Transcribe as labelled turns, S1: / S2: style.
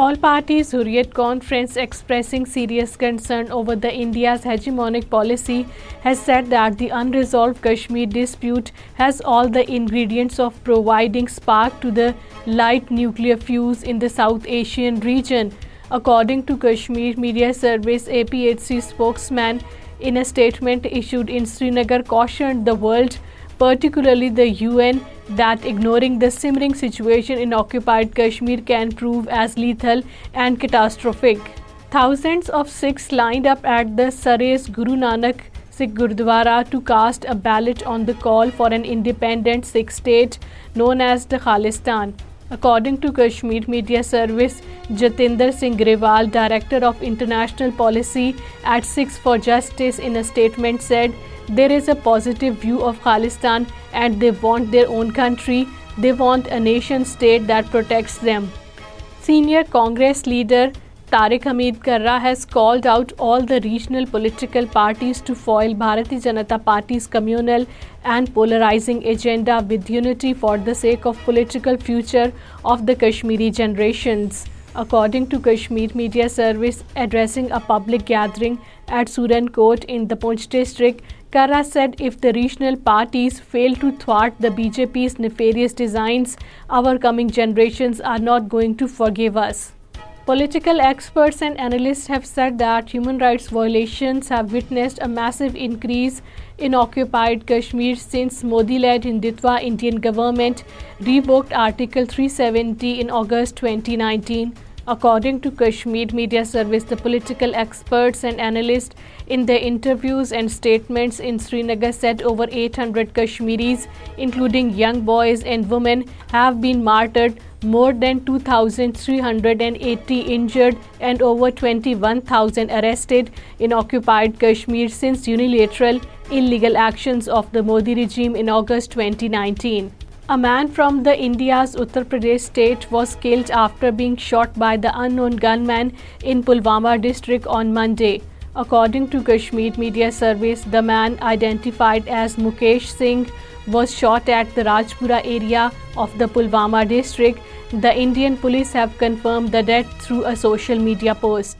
S1: All parties Hurriyet Conference expressing serious concern over the India's hegemonic policy has said that the unresolved Kashmir dispute has all the ingredients of providing spark to the light nuclear fuse in the South Asian region. According to Kashmir Media Service APHC spokesman, in a statement issued in Srinagar, cautioned the world, particularly the UN, that ignoring the simmering situation in occupied Kashmir can prove as lethal and catastrophic. Thousands of Sikhs lined up at the Saray's Guru Nanak Sikh Gurdwara to cast a ballot on the call for an independent Sikh state known as the Khalistan. According to Kashmir Media Service, Jatinder Singh Grewal, Director of International Policy at 6 for Justice, in a statement said, "There is a positive view of Khalistan and they want their own country. They want a nation state that protects them." Senior Congress leader Tariq Hamid Karra has called out all the regional political parties to foil Bharatiya Janata Party's communal and polarizing agenda with unity for the sake of political future of the Kashmiri generations. According to Kashmir Media Service, addressing a public gathering at Suran Court in the Poonch district, Karra said if the regional parties fail to thwart the BJP's nefarious designs, our coming generations are not going to forgive us. Political experts and analysts have said that human rights violations have witnessed a massive increase in occupied Kashmir since Modi-led Hindutva Indian government revoked Article 370 in August 2019. According to Kashmir Media Service, the political experts and analysts in their interviews and statements in Srinagar said over 800 Kashmiris, including young boys and women, have been martyred more than 2,380 injured and over 21,000 arrested in occupied Kashmir since unilateral illegal actions of the Modi regime in August 2019. A man from India's Uttar Pradesh state was killed after being shot by the unknown gunman in Pulwama district on Monday. According to Kashmir Media Service, the man identified as Mukesh Singh was shot at the Rajpura area of the Pulwama district. The Indian police have confirmed the death through a social media post.